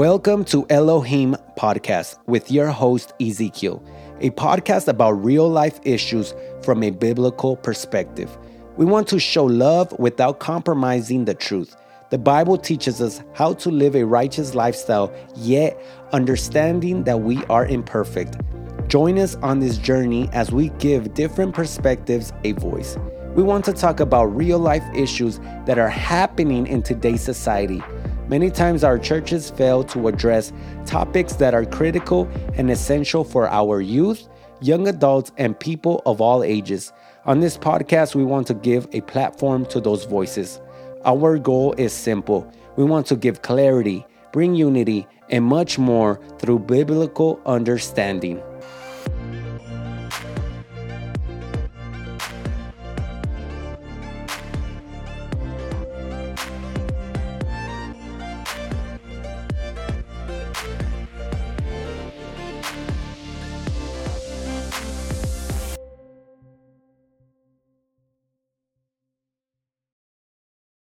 Welcome to Elohim Podcast with your host, Ezequiel, a podcast about real life issues from a biblical perspective. We want to show love without compromising the truth. The Bible teaches us how to live a righteous lifestyle, yet understanding that we are imperfect. Join us on this journey as we give different perspectives a voice. We want to talk about real life issues that are happening in today's society. Many times, our churches fail to address topics that are critical and essential for our youth, young adults, and people of all ages. On this podcast, we want to give a platform to those voices. Our goal is simple we want to give clarity, bring unity, and much more through biblical understanding.